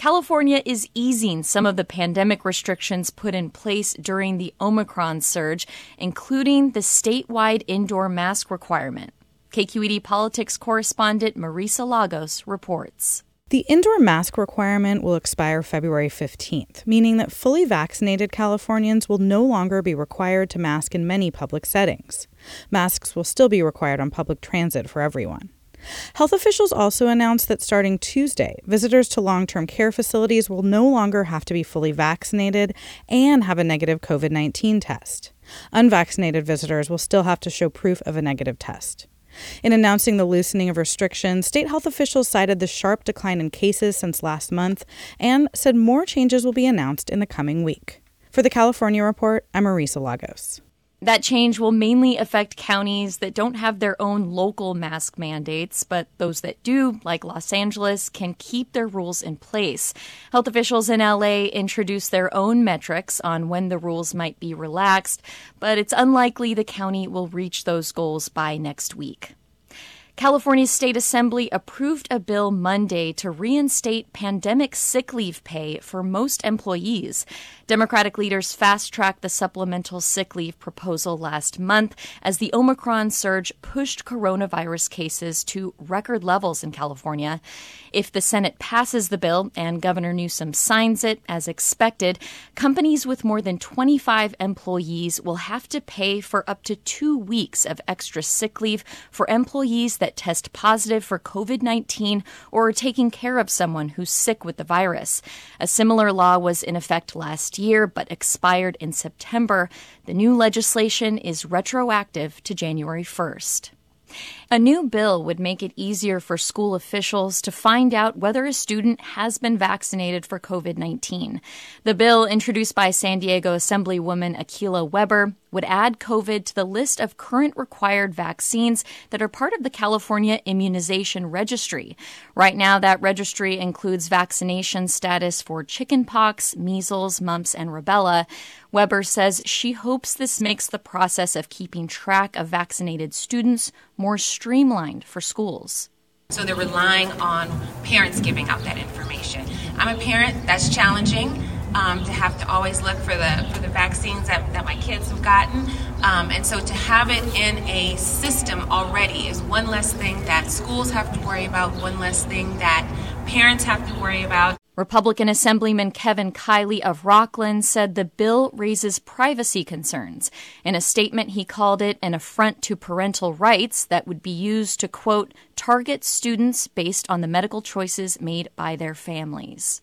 California is easing some of the pandemic restrictions put in place during the Omicron surge, including the statewide indoor mask requirement. KQED politics correspondent Marisa Lagos reports. The indoor mask requirement will expire February 15th, meaning that fully vaccinated Californians will no longer be required to mask in many public settings. Masks will still be required on public transit for everyone. Health officials also announced that starting Tuesday, visitors to long term care facilities will no longer have to be fully vaccinated and have a negative COVID 19 test. Unvaccinated visitors will still have to show proof of a negative test. In announcing the loosening of restrictions, state health officials cited the sharp decline in cases since last month and said more changes will be announced in the coming week. For the California Report, I'm Marisa Lagos. That change will mainly affect counties that don't have their own local mask mandates, but those that do, like Los Angeles, can keep their rules in place. Health officials in LA introduced their own metrics on when the rules might be relaxed, but it's unlikely the county will reach those goals by next week. California's State Assembly approved a bill Monday to reinstate pandemic sick leave pay for most employees. Democratic leaders fast tracked the supplemental sick leave proposal last month as the Omicron surge pushed coronavirus cases to record levels in California. If the Senate passes the bill and Governor Newsom signs it, as expected, companies with more than 25 employees will have to pay for up to two weeks of extra sick leave for employees that test positive for COVID 19 or are taking care of someone who's sick with the virus. A similar law was in effect last year but expired in September. The new legislation is retroactive to January 1st. A new bill would make it easier for school officials to find out whether a student has been vaccinated for COVID 19. The bill, introduced by San Diego Assemblywoman Akilah Weber, would add COVID to the list of current required vaccines that are part of the California Immunization Registry. Right now, that registry includes vaccination status for chickenpox, measles, mumps, and rubella. Weber says she hopes this makes the process of keeping track of vaccinated students more streamlined for schools. So they're relying on parents giving out that information. I'm a parent, that's challenging. Um, to have to always look for the for the vaccines that, that my kids have gotten, um, and so to have it in a system already is one less thing that schools have to worry about, one less thing that parents have to worry about. Republican Assemblyman Kevin Kiley of Rocklin said the bill raises privacy concerns. In a statement, he called it an affront to parental rights that would be used to, quote, target students based on the medical choices made by their families.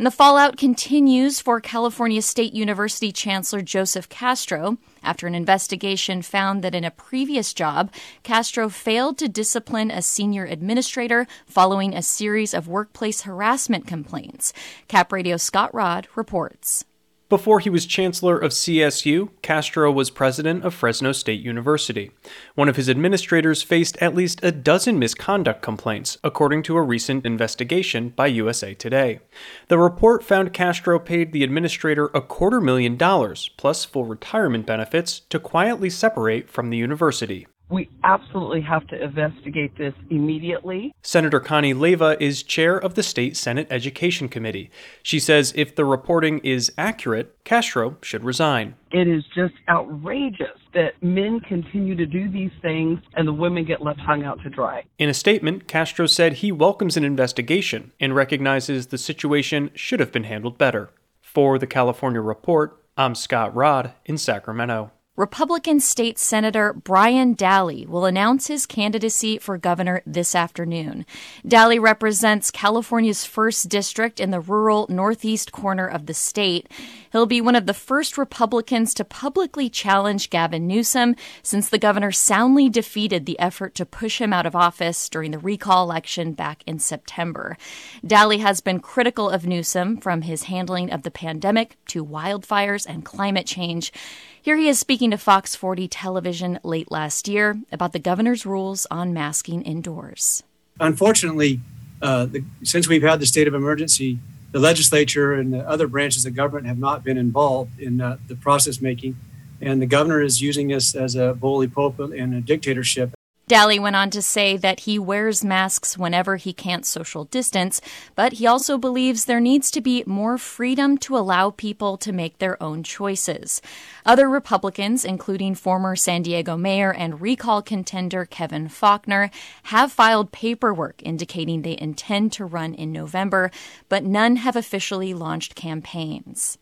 And the fallout continues for California State University Chancellor Joseph Castro after an investigation found that in a previous job, Castro failed to discipline a senior administrator following a series of workplace harassment complaints. Cap Radio Scott Rodd reports. Before he was chancellor of CSU, Castro was president of Fresno State University. One of his administrators faced at least a dozen misconduct complaints, according to a recent investigation by USA Today. The report found Castro paid the administrator a quarter million dollars, plus full retirement benefits, to quietly separate from the university. We absolutely have to investigate this immediately. Senator Connie Leyva is chair of the State Senate Education Committee. She says if the reporting is accurate, Castro should resign. It is just outrageous that men continue to do these things and the women get left hung out to dry. In a statement, Castro said he welcomes an investigation and recognizes the situation should have been handled better. For the California Report, I'm Scott Rodd in Sacramento. Republican State Senator Brian Dahle will announce his candidacy for governor this afternoon. Dahle represents California's first district in the rural northeast corner of the state. He'll be one of the first Republicans to publicly challenge Gavin Newsom since the governor soundly defeated the effort to push him out of office during the recall election back in September. Dahle has been critical of Newsom from his handling of the pandemic to wildfires and climate change. Here he is speaking to Fox 40 television late last year about the governor's rules on masking indoors. Unfortunately, uh, the, since we've had the state of emergency, the legislature and the other branches of government have not been involved in uh, the process making. And the governor is using this as a bully pulpit and a dictatorship Dahle went on to say that he wears masks whenever he can't social distance, but he also believes there needs to be more freedom to allow people to make their own choices. Other Republicans, including former San Diego mayor and recall contender Kevin Faulconer, have filed paperwork indicating they intend to run in November, but none have officially launched campaigns.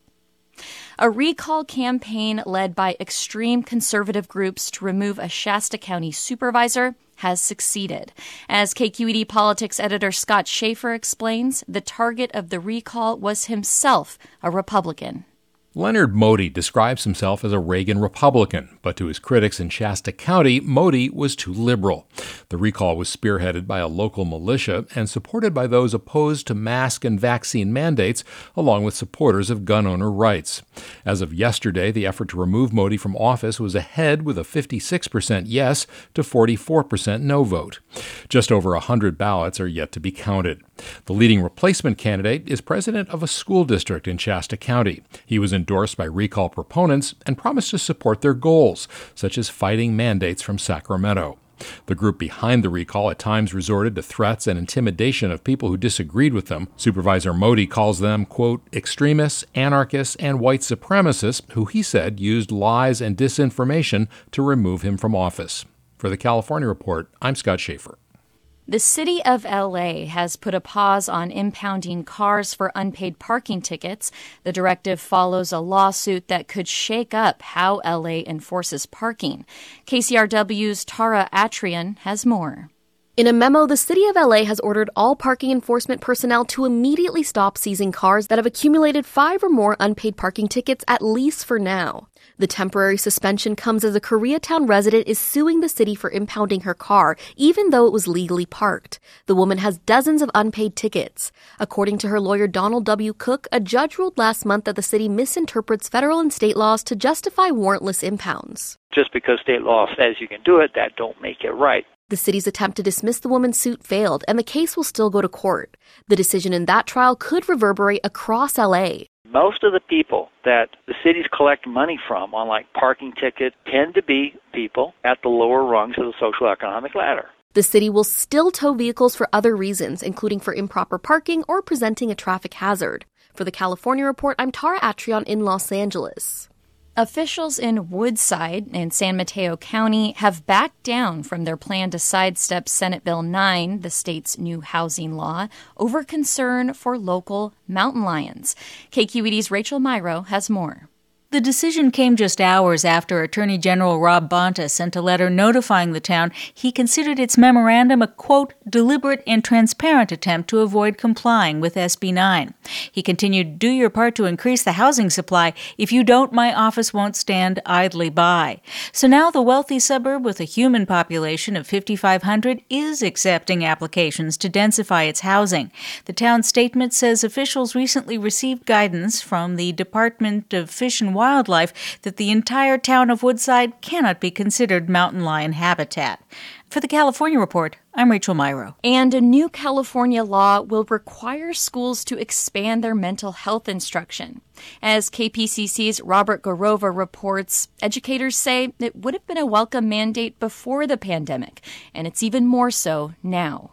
A recall campaign led by extreme conservative groups to remove a Shasta County supervisor has succeeded. As KQED politics editor Scott Shafer explains, the target of the recall was himself a Republican. Leonard Moty describes himself as a Reagan Republican, but to his critics in Shasta County, Moty was too liberal. The recall was spearheaded by a local militia and supported by those opposed to mask and vaccine mandates, along with supporters of gun owner rights. As of yesterday, the effort to remove Moty from office was ahead with a 56% yes to 44% no vote. Just over 100 ballots are yet to be counted. The leading replacement candidate is president of a school district in Shasta County. He was endorsed by recall proponents and promised to support their goals, such as fighting mandates from Sacramento. The group behind the recall at times resorted to threats and intimidation of people who disagreed with them. Supervisor Moty calls them, quote, extremists, anarchists, and white supremacists who he said used lies and disinformation to remove him from office. For the California Report, I'm Scott Shafer. The city of LA has put a pause on impounding cars for unpaid parking tickets. The directive follows a lawsuit that could shake up how LA enforces parking. KCRW's Tara Atrian has more. In a memo, the City of LA has ordered all parking enforcement personnel to immediately stop seizing cars that have accumulated five or more unpaid parking tickets, at least for now. The temporary suspension comes as a Koreatown resident is suing the city for impounding her car, even though it was legally parked. The woman has dozens of unpaid tickets. According to her lawyer Donald W. Cook, a judge ruled last month that the city misinterprets federal and state laws to justify warrantless impounds. Just because state law says you can do it, that don't make it right. The city's attempt to dismiss the woman's suit failed, and the case will still go to court. The decision in that trial could reverberate across LA. Most of the people that the cities collect money from on like parking tickets tend to be people at the lower rungs of the social economic ladder. The city will still tow vehicles for other reasons, including for improper parking or presenting a traffic hazard. For the California Report, I'm Tara Atrion in Los Angeles. Officials in Woodside and San Mateo County have backed down from their plan to sidestep Senate Bill 9, the state's new housing law, over concern for local mountain lions. KQED's Rachel Myrow has more. The decision came just hours after Attorney General Rob Bonta sent a letter notifying the town he considered its memorandum a quote, deliberate and transparent attempt to avoid complying with SB 9. He continued, Do your part to increase the housing supply. If you don't, my office won't stand idly by. So now the wealthy suburb with a human population of 5,500 is accepting applications to densify its housing. The town statement says officials recently received guidance from the Department of Fish and wildlife that the entire town of Woodside cannot be considered mountain lion habitat. For the California Report, I'm Rachel Myrow. And a new California law will require schools to expand their mental health instruction. As KPCC's Robert Garrova reports, educators say it would have been a welcome mandate before the pandemic, and it's even more so now.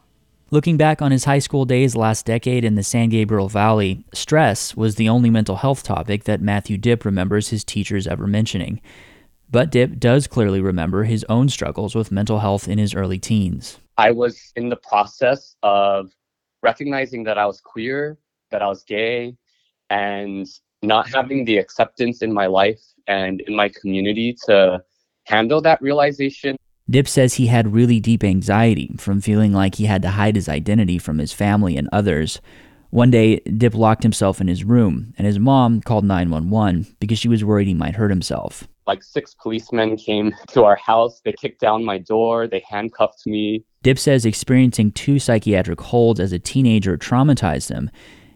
Looking back on his high school days last decade in the San Gabriel Valley, stress was the only mental health topic that Matthew Dipp remembers his teachers ever mentioning. But Dipp does clearly remember his own struggles with mental health in his early teens. I was in the process of recognizing that I was queer, that I was gay, and not having the acceptance in my life and in my community to handle that realization. Dipp says he had really deep anxiety from feeling like he had to hide his identity from his family and others. One day, Dipp locked himself in his room, and his mom called 911 because she was worried he might hurt himself. Like six policemen came to our house. They kicked down my door. They handcuffed me. Dipp says experiencing two psychiatric holds as a teenager traumatized him,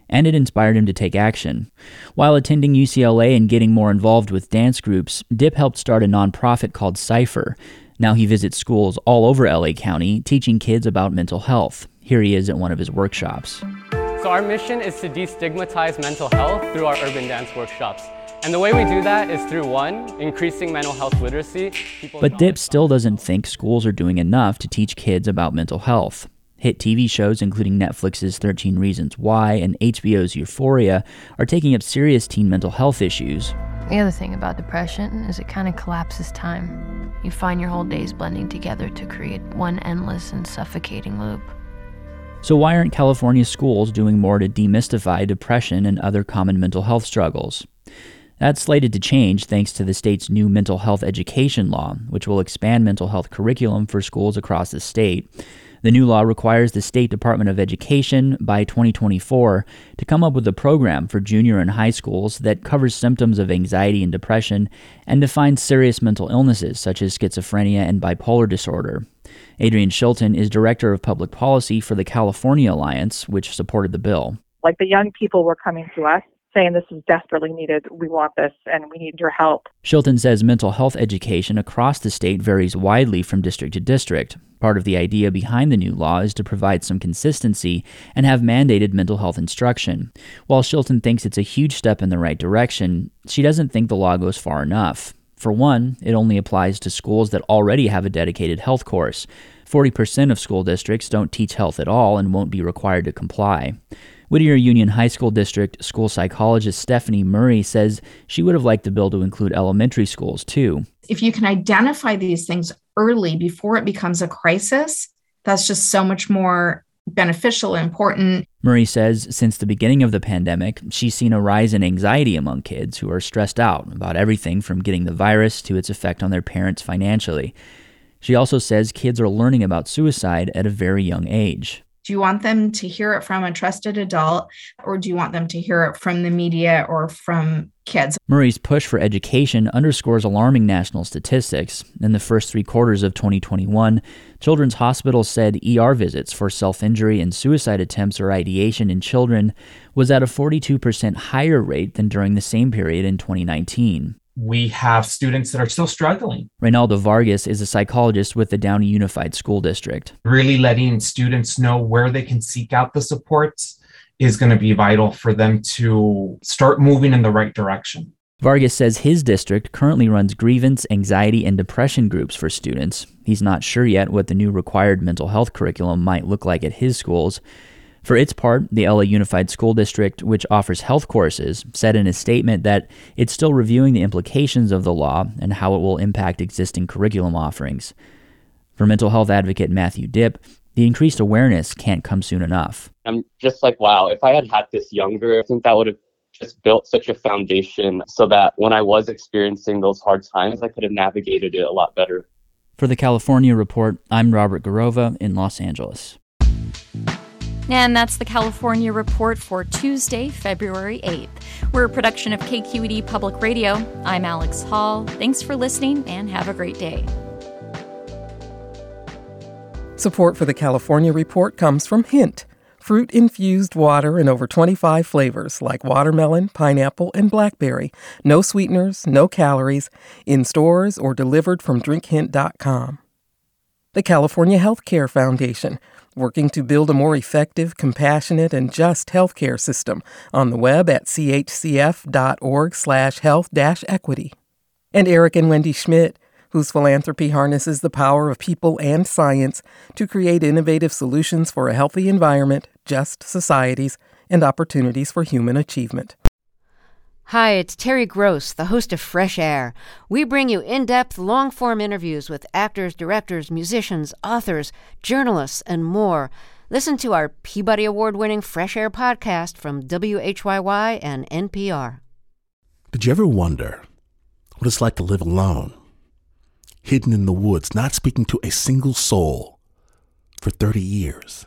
and it inspired him to take action. While attending UCLA and getting more involved with dance groups, Dipp helped start a nonprofit called Cypher now he visits schools all over LA County teaching kids about mental health. Here he is at one of his workshops. So, our mission is to destigmatize mental health through our urban dance workshops. And the way we do that is through one, increasing mental health literacy. People but Dipp still doesn't think schools are doing enough to teach kids about mental health. Hit TV shows, including Netflix's 13 Reasons Why and HBO's Euphoria, are taking up serious teen mental health issues. The other thing about depression is it kind of collapses time. You find your whole days blending together to create one endless and suffocating loop. So, why aren't California schools doing more to demystify depression and other common mental health struggles? That's slated to change thanks to the state's new mental health education law, which will expand mental health curriculum for schools across the state. The new law requires the State Department of Education by 2024 to come up with a program for junior and high schools that covers symptoms of anxiety and depression and defines serious mental illnesses such as schizophrenia and bipolar disorder. Adrienne Shilton is Director of Public Policy for the California Alliance, which supported the bill. Like the young people were coming to us saying this is desperately needed, we want this, and we need your help. Shilton says mental health education across the state varies widely from district to district. Part of the idea behind the new law is to provide some consistency and have mandated mental health instruction. While Shilton thinks it's a huge step in the right direction, she doesn't think the law goes far enough. For one, it only applies to schools that already have a dedicated health course. 40% of school districts don't teach health at all and won't be required to comply. Whittier Union High School District school psychologist Stephanie Murray says she would have liked the bill to include elementary schools too. If you can identify these things early before it becomes a crisis, that's just so much more beneficial and important. Murray says since the beginning of the pandemic, she's seen a rise in anxiety among kids who are stressed out about everything from getting the virus to its effect on their parents financially. She also says kids are learning about suicide at a very young age. Do you want them to hear it from a trusted adult, or do you want them to hear it from the media or from kids? Murray's push for education underscores alarming national statistics. In the first three quarters of 2021, Children's Hospital said ER visits for self injury and suicide attempts or ideation in children was at a 42% higher rate than during the same period in 2019 we have students that are still struggling. Reynaldo Vargas is a psychologist with the Downey Unified School District. Really letting students know where they can seek out the supports is going to be vital for them to start moving in the right direction. Vargas says his district currently runs grievance, anxiety, and depression groups for students. He's not sure yet what the new required mental health curriculum might look like at his schools. For its part, the LA Unified School District, which offers health courses, said in a statement that it's still reviewing the implications of the law and how it will impact existing curriculum offerings. For mental health advocate Matthew Dipp, the increased awareness can't come soon enough. I'm just like, wow, if I had had this younger, I think that would have just built such a foundation so that when I was experiencing those hard times, I could have navigated it a lot better. For the California Report, I'm Robert Garrova in Los Angeles. And that's the California Report for Tuesday, February 8th. We're a production of KQED Public Radio. I'm Alex Hall. Thanks for listening and have a great day. Support for the California Report comes from Hint fruit infused water in over 25 flavors like watermelon, pineapple, and blackberry. No sweeteners, no calories, in stores or delivered from drinkhint.com. The California Healthcare Foundation, working to build a more effective, compassionate, and just healthcare system on the web at chcf.org/health-equity. And Eric and Wendy Schmidt, whose philanthropy harnesses the power of people and science to create innovative solutions for a healthy environment, just societies, and opportunities for human achievement. Hi, it's Terry Gross, the host of Fresh Air. We bring you in depth, long form interviews with actors, directors, musicians, authors, journalists, and more. Listen to our Peabody Award winning Fresh Air podcast from WHYY and NPR. Did you ever wonder what it's like to live alone? hidden in the woods, not speaking to a single soul for 30 years.